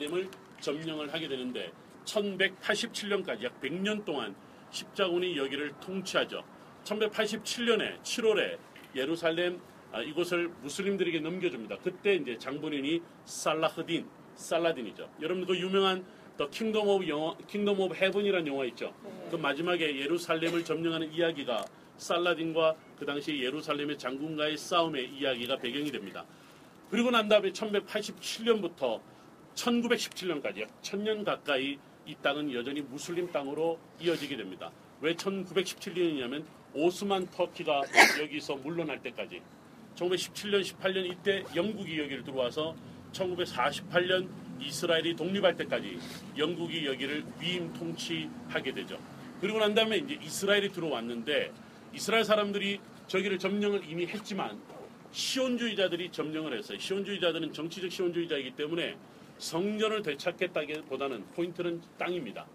예루살렘을 점령을 하게 되는데 1187년까지 약 100년 동안 십자군이 여기를 통치하죠. 1187년에 7월에 예루살렘 아, 이곳을 무슬림들에게 넘겨줍니다. 그때 이제 장본인이 살라흐딘, 살라딘이죠. 여러분 그 유명한 The Kingdom of 영화, Kingdom of Heaven이라는 영화 있죠. 그 마지막에 예루살렘을 점령하는 이야기가 살라딘과 그 당시 예루살렘의 장군과의 싸움의 이야기가 배경이 됩니다. 그리고 난 다음에 1187년부터 1917년까지 약 1000년 가까이 이 땅은 여전히 무슬림 땅으로 이어지게 됩니다. 왜 1917년이냐면 오스만 터키가 여기서 물러날 때까지 1917년, 18년 이때 영국이 여기를 들어와서 1948년 이스라엘이 독립할 때까지 영국이 여기를 위임 통치하게 되죠. 그리고 난 다음에 이제 이스라엘이 들어왔는데 이스라엘 사람들이 저기를 점령을 이미 했지만 시온주의자들이 점령을 했어요. 시온주의자들은 정치적 시온주의자이기 때문에 성전을 되찾겠다기보다는 포인트는 땅입니다.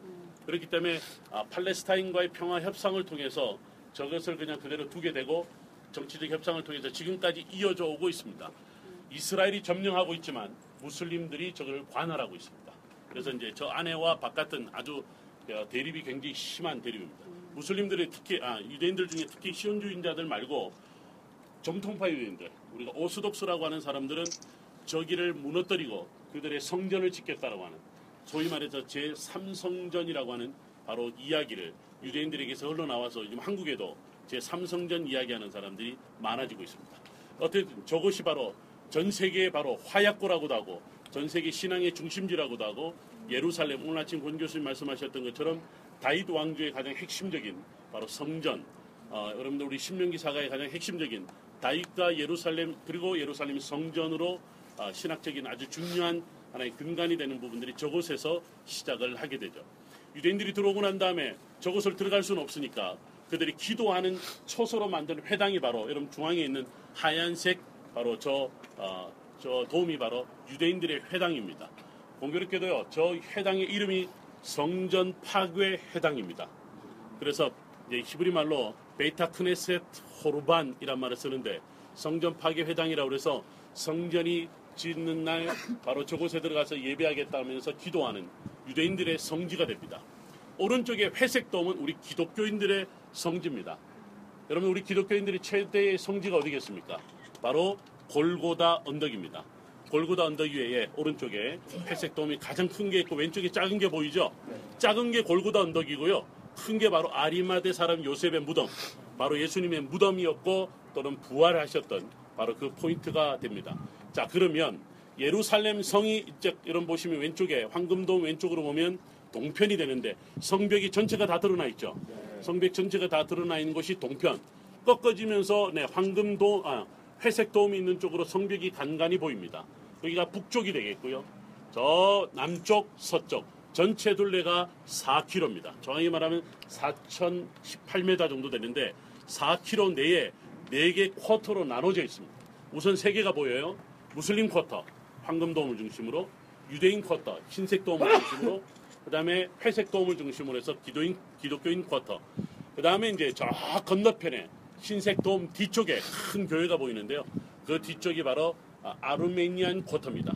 그렇기 때문에 아, 팔레스타인과의 평화 협상을 통해서 저것을 그냥 그대로 두게 되고 정치적 협상을 통해서 지금까지 이어져 오고 있습니다. 이스라엘이 점령하고 있지만 무슬림들이 저걸 관할하고 있습니다. 그래서 이제 저 안에와 바깥은 아주 어, 대립이 굉장히 심한 대립입니다. 무슬림들의 특히 아, 유대인들 중에 특히 시온주의자들 말고 정통파 유대인들 우리가 오스독스라고 하는 사람들은 저기를 무너뜨리고 그들의 성전을 짓겠다라고 하는 소위 말해서 제3성전이라고 하는 바로 이야기를 유대인들에게서 흘러나와서 지금 한국에도 제3성전 이야기하는 사람들이 많아지고 있습니다. 어쨌든 저것이 바로 전 세계의 바로 화약고라고도 하고 전 세계 신앙의 중심지라고도 하고 예루살렘 오늘 아침 권 교수님 말씀하셨던 것처럼 다윗 왕조의 가장 핵심적인 바로 성전 어, 여러분들 우리 신명기 사가의 가장 핵심적인 다윗과 예루살렘 그리고 예루살렘 성전으로 어, 신학적인 아주 중요한 하나의 근간이 되는 부분들이 저곳에서 시작을 하게 되죠. 유대인들이 들어오고 난 다음에 저곳을 들어갈 수는 없으니까 그들이 기도하는 초소로 만든 회당이 바로 여러분 중앙에 있는 하얀색 바로 저, 어, 저 도움이 바로 유대인들의 회당입니다. 공교롭게도요, 저 회당의 이름이 성전 파괴 회당입니다. 그래서 히브리 말로 베이타 크네셋 호르반이란 말을 쓰는데 성전 파괴 회당이라고 해서 성전이 짓는 날 바로 저곳에 들어가서 예배하겠다면서 기도하는 유대인들의 성지가 됩니다. 오른쪽에 회색 돔은 우리 기독교인들의 성지입니다. 여러분 우리 기독교인들이 최대의 성지가 어디겠습니까? 바로 골고다 언덕입니다. 골고다 언덕 위에 오른쪽에 회색 돔이 가장 큰 게 있고 왼쪽에 작은 게 보이죠? 작은 게 골고다 언덕이고요. 큰 게 바로 아리마대 사람 요셉의 무덤, 바로 예수님의 무덤이었고 또는 부활하셨던 바로 그 포인트가 됩니다. 자 그러면 예루살렘 성이 이쪽 이런 보시면 왼쪽에 황금돔 왼쪽으로 보면 동편이 되는데 성벽이 전체가 다 드러나 있죠. 성벽 전체가 다 드러나 있는 곳이 동편. 꺾어지면서 네, 황금돔 아, 회색 도움이 있는 쪽으로 성벽이 간간히 보입니다. 여기가 북쪽이 되겠고요. 저 남쪽, 서쪽 전체 둘레가 4km입니다. 정확히 말하면 4,018m 정도 되는데 4km 내에 4개 쿼터로 나눠져 있습니다. 우선 3개가 보여요. 무슬림 쿼터, 황금 도움을 중심으로 유대인 쿼터, 흰색 도움을 중심으로 그 다음에 회색 도움을 중심으로 해서 기도인, 기독교인 쿼터 그 다음에 이제 저 건너편에 흰색 도움 뒤쪽에 큰 교회가 보이는데요. 그 뒤쪽이 바로 아, 아르메니안 쿼터입니다.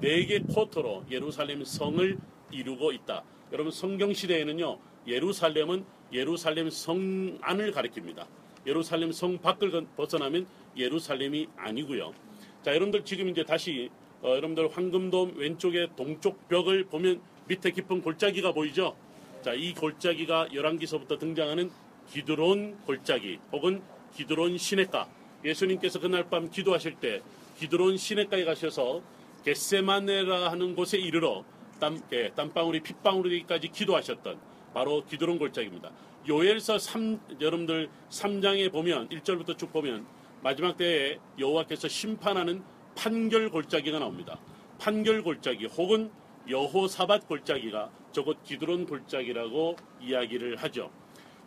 네 개 쿼터로 예루살렘 성을 이루고 있다. 여러분 성경 시대에는요. 예루살렘은 예루살렘 성 안을 가리킵니다. 예루살렘 성 밖을 벗어나면 예루살렘이 아니고요. 자, 여러분들 지금 이제 다시 어, 여러분들 황금돔 왼쪽에 동쪽 벽을 보면 밑에 깊은 골짜기가 보이죠? 자, 이 골짜기가 열왕기서부터 등장하는 기드론 골짜기 혹은 기드론 시내가 예수님께서 그날 밤 기도하실 때 기드론 시내가에 가셔서 겟세마네라 하는 곳에 이르러 땀, 예, 땀방울이 핏방울이까지 기도하셨던 바로 기드론 골짜기입니다. 요엘서 3, 여러분들 3장에 보면 1절부터 쭉 보면 마지막 때에 여호와께서 심판하는 판결 골짜기가 나옵니다. 판결 골짜기 혹은 여호사밧 골짜기가 저곳 기드론 골짜기라고 이야기를 하죠.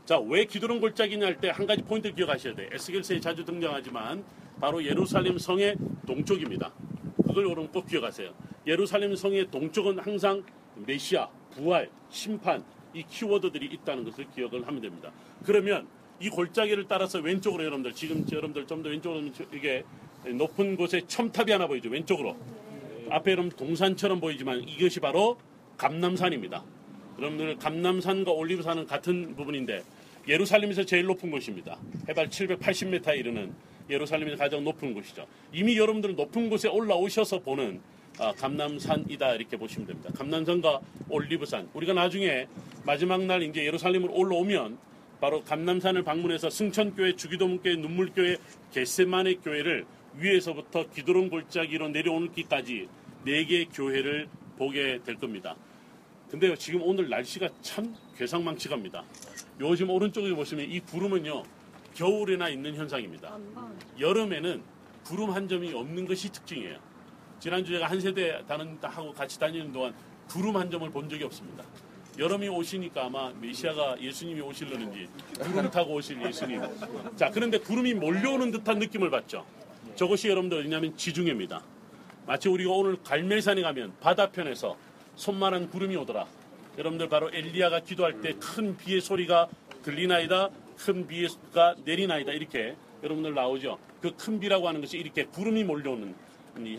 자, 왜 기드론 골짜기냐 할 때 한 가지 포인트 기억하셔야 돼. 에스겔서에 자주 등장하지만 바로 예루살렘 성의 동쪽입니다. 그걸 여러분 꼭 기억하세요. 예루살렘 성의 동쪽은 항상 메시아, 부활, 심판 이 키워드들이 있다는 것을 기억을 하면 됩니다. 그러면 이 골짜기를 따라서 왼쪽으로 여러분들 지금 여러분들 좀 더 왼쪽으로 이게 높은 곳에 첨탑이 하나 보이죠. 왼쪽으로 앞에 여러분 동산처럼 보이지만 이것이 바로 감남산입니다. 여러분들 감남산과 올리브산은 같은 부분인데 예루살렘에서 제일 높은 곳입니다. 해발 780m에 이르는 예루살렘에서 가장 높은 곳이죠. 이미 여러분들은 높은 곳에 올라오셔서 보는 아, 감남산이다 이렇게 보시면 됩니다. 감남산과 올리브산. 우리가 나중에 마지막 날 이제 예루살렘으로 올라오면 바로 감남산을 방문해서 승천교회, 주기도문교회, 눈물교회, 겟세만의 교회를 위에서부터 기도론 골짜기로 내려오는 길까지 네 개의 교회를 보게 될 겁니다. 근데 지금 오늘 날씨가 참 괴상망측합니다. 요즘 오른쪽에 보시면 이 구름은요 겨울에나 있는 현상입니다. 여름에는 구름 한 점이 없는 것이 특징이에요. 지난주 제가 한 세대 다는다 하고 같이 다니는 동안 구름 한 점을 본 적이 없습니다. 여름이 오시니까 아마 메시아가 예수님이 오실려는지 구름 타고 오실 예수님. 자, 그런데 구름이 몰려오는 듯한 느낌을 받죠. 저것이 여러분들 어디냐면 지중해입니다. 마치 우리가 오늘 갈멜산에 가면 바다편에서 손만한 구름이 오더라. 여러분들 바로 엘리야가 기도할 때 큰 비의 소리가 들리나이다. 큰 비가 내리나이다. 이렇게 여러분들 나오죠. 그 큰 비라고 하는 것이 이렇게 구름이 몰려오는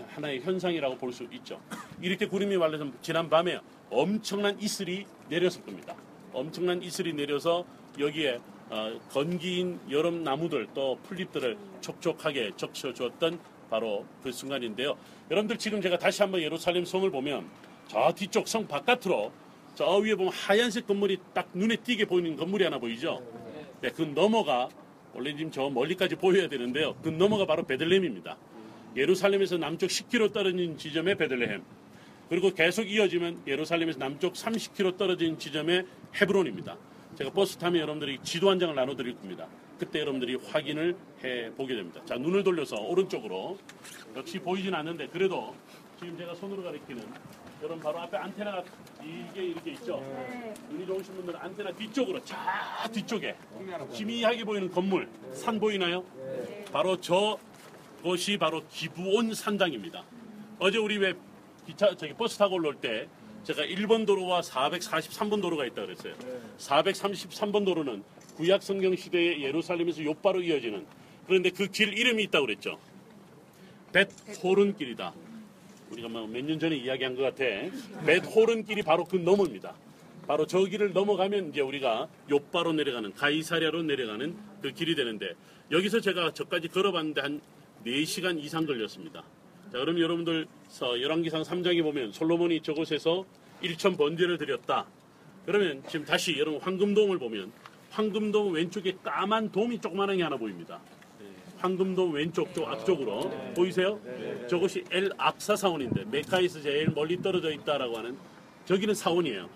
하나의 현상이라고 볼 수 있죠. 이렇게 구름이 말려서 지난 밤에 엄청난 이슬이 내렸을 겁니다. 엄청난 이슬이 내려서 여기에 어, 건기인 여름 나무들 또 풀잎들을 촉촉하게 적셔주었던 바로 그 순간인데요. 여러분들 지금 제가 다시 한번 예루살렘 성을 보면 저 뒤쪽 성 바깥으로 저 위에 보면 하얀색 건물이 딱 눈에 띄게 보이는 건물이 하나 보이죠? 네, 그 너머가 원래 지금 저 멀리까지 보여야 되는데요. 그 너머가 바로 베들레헴입니다. 예루살렘에서 남쪽 10km 떨어진 지점에 베들레헴. 그리고 계속 이어지면 예루살렘에서 남쪽 30km 떨어진 지점에 헤브론입니다. 제가 버스 타면 여러분들이 지도 한 장을 나눠드릴 겁니다. 그때 여러분들이 확인을 해 보게 됩니다. 자, 눈을 돌려서 오른쪽으로 역시 보이진 않는데 그래도 지금 제가 손으로 가리키는 여러분 바로 앞에 안테나가 이게 이렇게 있죠. 눈이 좋으신 분들은 안테나 뒤쪽으로 저 뒤쪽에 희미하게 보이는 건물 산 보이나요? 바로 저 것이 바로 기부온 산당입니다. 어제 우리 왜 기차 저기 버스 타고 올라올 때 제가 1번 도로와 443번 도로가 있다 그랬어요. 433번 도로는 구약 성경 시대의 예루살렘에서 요바로 이어지는 그런데 그 길 이름이 있다고 그랬죠. 벳호른 길이다. 우리가 뭐 몇 년 전에 이야기한 것 같아. 벳호른 길이 바로 그 너머입니다. 바로 저 길을 넘어가면 이제 우리가 요바로 내려가는 가이사랴로 내려가는 그 길이 되는데 여기서 제가 저까지 걸어봤는데 한 4시간 이상 걸렸습니다. 자, 그럼 여러분들 열왕기상 3장에 보면 솔로몬이 저곳에서 1천 번제를 드렸다. 그러면 지금 다시 여러분 황금돔을 보면 황금돔 왼쪽에 까만 돔이 조그마한 게 하나 보입니다. 황금돔 왼쪽 쪽 앞쪽으로 보이세요? 저것이 엘 악사 사원인데 메카에서 제일 멀리 떨어져 있다라고 하는 저기는 사원이에요.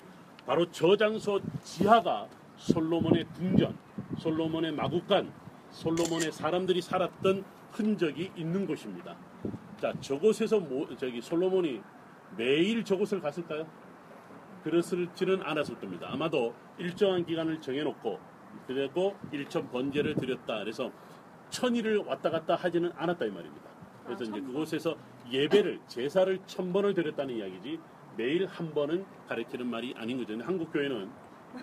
바로 저 장소 지하가 솔로몬의 궁전, 솔로몬의 마국간, 솔로몬의 사람들이 살았던 흔적이 있는 곳입니다. 자, 저곳에서 모, 저기 솔로몬이 매일 저곳을 갔을까요? 그랬을지는 않았을 겁니다. 아마도 일정한 기간을 정해놓고 그리고 일천 번제를 드렸다. 그래서 천일을 왔다 갔다 하지는 않았다 이 말입니다. 그래서 아, 이제 그곳에서 예배를 제사를 천 번을 드렸다는 이야기지 매일 한 번은 가르치는 말이 아닌 거죠. 한국 교회는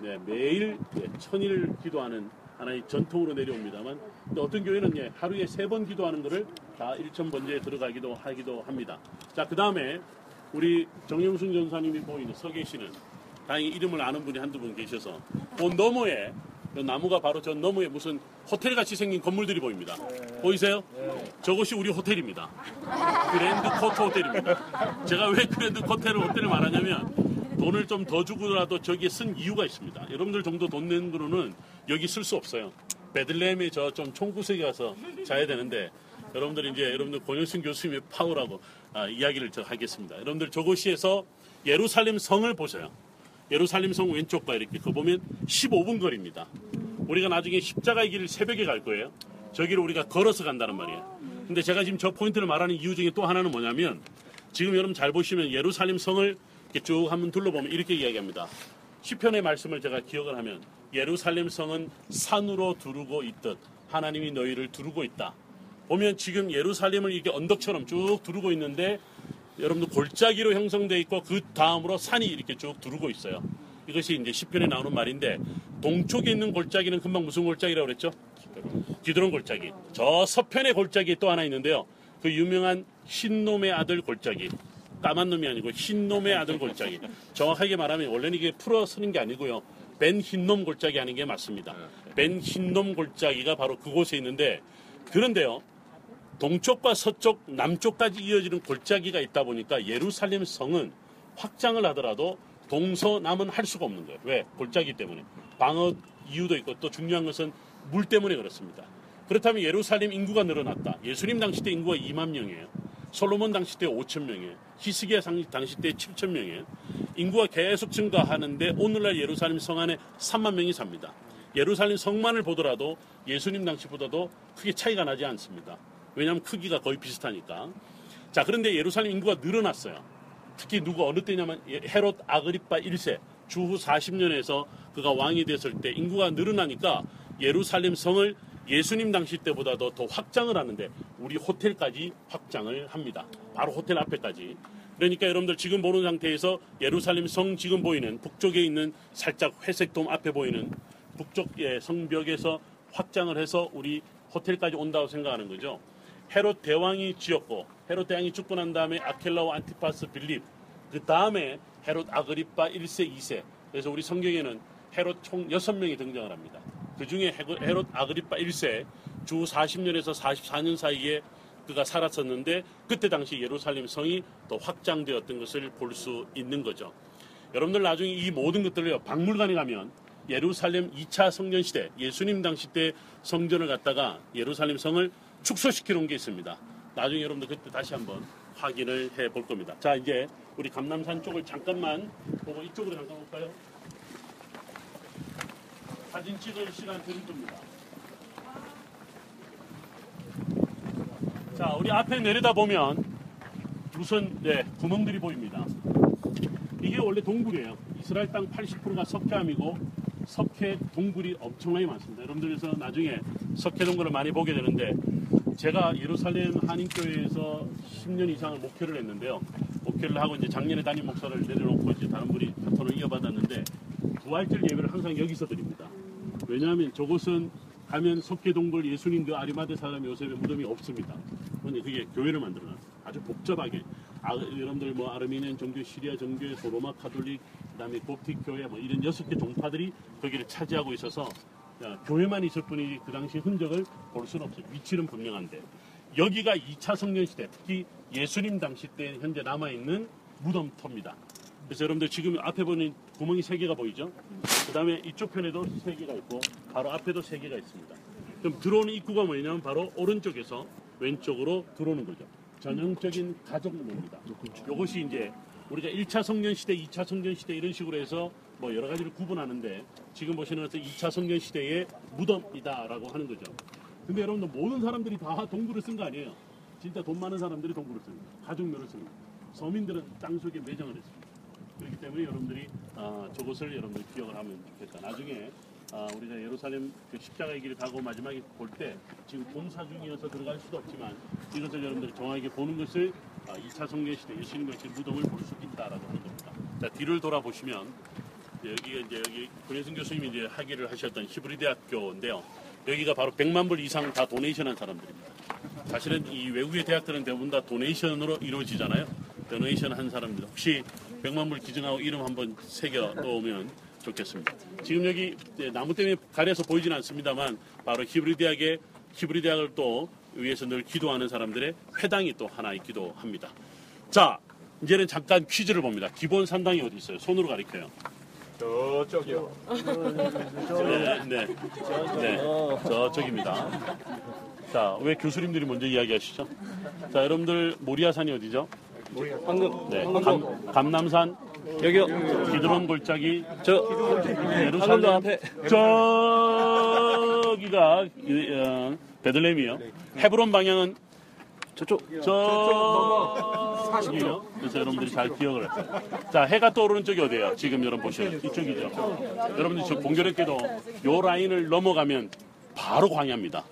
네, 매일 천일 기도하는 하나의 전통으로 내려옵니다만 또 어떤 교회는 예, 하루에 세 번 기도하는 것을 다 일천 번제에 들어가기도 하기도 합니다. 자, 그 다음에 우리 정영순 전도사님이 보이는 서 계시는 다행히 이름을 아는 분이 한두 분 계셔서 그 너머에 그 나무가 바로 저 너머에 무슨 호텔 같이 생긴 건물들이 보입니다. 네. 보이세요? 네. 저것이 우리 호텔입니다. Grand Court 호텔입니다. 제가 왜 Grand Court를 호텔을 말하냐면 돈을 좀 더 주고라도 저기에 쓴 이유가 있습니다. 여러분들 정도 돈 내는 거로는 여기 쓸 수 없어요. 베들레헴에 저 좀 총구석에 가서 자야 되는데 여러분들 이제 여러분들 권영순 교수님의 파워라고 아, 이야기를 저 하겠습니다. 여러분들 저곳에서 예루살렘 성을 보세요. 예루살렘 성 왼쪽 봐 이렇게 그 보면 15분 거리입니다. 우리가 나중에 십자가의 길을 새벽에 갈 거예요. 저기를 우리가 걸어서 간다는 말이에요. 근데 제가 지금 저 포인트를 말하는 이유 중에 또 하나는 뭐냐면 지금 여러분 잘 보시면 예루살렘 성을 쭉 한번 둘러보면 이렇게 이야기합니다. 시편의 말씀을 제가 기억을 하면 예루살렘 성은 산으로 두르고 있듯 하나님이 너희를 두르고 있다. 보면 지금 예루살렘을 이렇게 언덕처럼 쭉 두르고 있는데 여러분들 골짜기로 형성되어 있고 그 다음으로 산이 이렇게 쭉 두르고 있어요. 이것이 이제 시편에 나오는 말인데 동쪽에 있는 골짜기는 금방 무슨 골짜기라고 그랬죠? 기드론 골짜기. 저 서편의 골짜기 또 하나 있는데요. 그 유명한 신놈의 아들 골짜기. 까만 놈이 아니고 흰 놈의 아들 골짜기. 정확하게 말하면 원래는 이게 풀어 쓰는 게 아니고요. 벤 흰놈 골짜기 하는 게 맞습니다. 벤 흰놈 골짜기가 바로 그곳에 있는데 그런데요. 동쪽과 서쪽, 남쪽까지 이어지는 골짜기가 있다 보니까 예루살렘 성은 확장을 하더라도 동서남은 할 수가 없는 거예요. 왜? 골짜기 때문에. 방어 이유도 있고 또 중요한 것은 물 때문에 그렇습니다. 그렇다면 예루살렘 인구가 늘어났다. 예수님 당시 때 인구가 2만 명이에요. 솔로몬 당시 때 5천 명이에요. 히스기야 상- 당시 때 7천 명이에요. 인구가 계속 증가하는데 오늘날 예루살렘 성 안에 3만 명이 삽니다. 예루살렘 성만을 보더라도 예수님 당시보다도 크게 차이가 나지 않습니다. 왜냐하면 크기가 거의 비슷하니까. 자, 그런데 예루살렘 인구가 늘어났어요. 특히 누가 어느 때냐면 예, 헤롯 아그리파 1세 주후 40년에서 그가 왕이 됐을 때 인구가 늘어나니까 예루살렘 성을 예수님 당시 때보다도 더 확장을 하는데 우리 호텔까지 확장을 합니다. 바로 호텔 앞에까지. 그러니까 여러분들 지금 보는 상태에서 예루살렘 성 지금 보이는 북쪽에 있는 살짝 회색 돔 앞에 보이는 북쪽 의 성벽에서 확장을 해서 우리 호텔까지 온다고 생각하는 거죠. 헤롯 대왕이 지었고 헤롯 대왕이 죽고 난 다음에 아켈라와 안티파스 빌립 그 다음에 헤롯 아그리파 1세 2세 그래서 우리 성경에는 헤롯 총 6명이 등장을 합니다. 그 중에 헤롯 아그리파 1세 주 40년에서 44년 사이에 그가 살았었는데 그때 당시 예루살렘 성이 더 확장되었던 것을 볼 수 있는 거죠. 여러분들 나중에 이 모든 것들을 박물관에 가면 예루살렘 2차 성전 시대 예수님 당시 때 성전을 갖다가 예루살렘 성을 축소시켜 놓은 게 있습니다. 나중에 여러분들 그때 다시 한번 확인을 해 볼 겁니다. 자 이제 우리 감남산 쪽을 잠깐만 보고 이쪽으로 잠깐 볼까요? 사진 찍을 시간 드릴 겁니다. 자 우리 앞에 내려다 보면 우선 네, 구멍들이 보입니다. 이게 원래 동굴이에요. 이스라엘 땅 80%가 석회암이고 석회 동굴이 엄청나게 많습니다. 여러분들 그래서 나중에 석회 동굴을 많이 보게 되는데 제가 예루살렘 한인교회에서 10년 이상을 목회를 했는데요. 목회를 하고 이제 작년에 담임 목사를 내려놓고 이제 다른 분이 바톤을 이어받았는데 부활절 예배를 항상 여기서 드립니다. 왜냐하면 저곳은 가면 석회 동굴 예수님 그 아리마대 사람 요셉의 무덤이 없습니다. 근데 그게 교회를 만들어놨어요. 아주 복잡하게. 아, 여러분들 뭐 아르미니안 종교, 시리아 종교, 또 로마 카톨릭, 그다음에 kop틱 교회 뭐 이런 여섯 개 종파들이 거기를 차지하고 있어서 야, 교회만 있을 뿐이지 그 당시 흔적을 볼 수는 없어요. 위치는 분명한데 여기가 2차 성년 시대, 특히 예수님 당시 때 현재 남아 있는 무덤터입니다. 그래서 여러분들 지금 앞에 보는 구멍이 세 개가 보이죠? 그 다음에 이쪽 편에도 세 개가 있고 바로 앞에도 세 개가 있습니다. 그럼 들어오는 입구가 뭐냐면 바로 오른쪽에서 왼쪽으로 들어오는 거죠. 전형적인 가족문입니다. 이것이 이제 우리가 1차 성년 시대, 2차 성년 시대 이런 식으로 해서 뭐 여러 가지를 구분하는데 지금 보시는 것은 2차 성년 시대의 무덤이다라고 하는 거죠. 근데 여러분들 모든 사람들이 다 동굴을 쓴 거 아니에요. 진짜 돈 많은 사람들이 동굴을 씁니다. 가족묘를 씁니다. 서민들은 땅 속에 매장을 했습니다. 그렇기 때문에 여러분들이 아, 저것을 여러분들 기억을 하면 좋겠다. 나중에 아, 우리가 예루살렘 그 십자가의 길을 가고 마지막에 볼 때 지금 공사 중이어서 들어갈 수도 없지만 이것을 여러분들이 정확하게 보는 것을 아, 2차 성례 시대 예수님의 그 무덤을 볼 수 있다라고 하는 겁니다. 자 뒤를 돌아보시면 여기가 이제 여기 권혜승 교수님이 이제 학위를 하셨던 히브리 대학교인데요. 여기가 바로 100만 불 이상 다 도네이션한 사람들입니다. 사실은 이 외국의 대학들은 대부분 다 도네이션으로 이루어지잖아요. 도네이션 한 사람들 혹시 100만 불 기증하고 이름 한번 새겨 놓으면 좋겠습니다. 지금 여기 나무 때문에 가려서 보이진 않습니다만 바로 히브리 대학의 히브리 대학을 또 위해서 늘 기도하는 사람들의 회당이 또 하나 있기도 합니다. 자, 이제는 잠깐 퀴즈를 봅니다. 기본 산당이 어디 있어요? 손으로 가리켜요. 저쪽이요. 네, 네, 네, 저쪽입니다. 자, 왜 교수님들이 먼저 이야기하시죠? 자, 여러분들 모리아산이 어디죠? 방금 네, 감, 감남산, 여기요. 기드론 골짜기, 저 예루살렘 앞에 저기가 이, 어, 베들레헴이요. 헤브론 방향은 저쪽 저 기요. 그래서 여러분들이 잘 기억을 하세요. 자, 해가 떠오르는 쪽이 어디예요? 지금 여러분 보시면 이쪽이죠. 여러분들 저 공교롭게도 요 라인을 넘어가면 바로 광야입니다.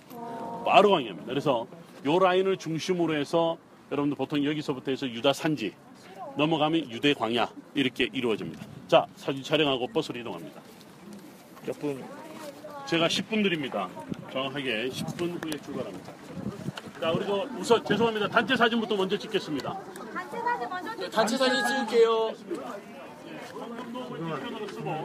바로 광야입니다. 그래서 요 라인을 중심으로 해서 여러분들 보통 여기서부터 해서 유다 산지 넘어가면 유대 광야 이렇게 이루어집니다. 자, 사진 촬영하고 버스로 이동합니다. 몇 분? 제가 10분 드립니다. 정확하게 10분 후에 출발합니다. 자, 그리고 우선 죄송합니다. 단체 사진부터 먼저 찍겠습니다. 단체 사진 찍을게요.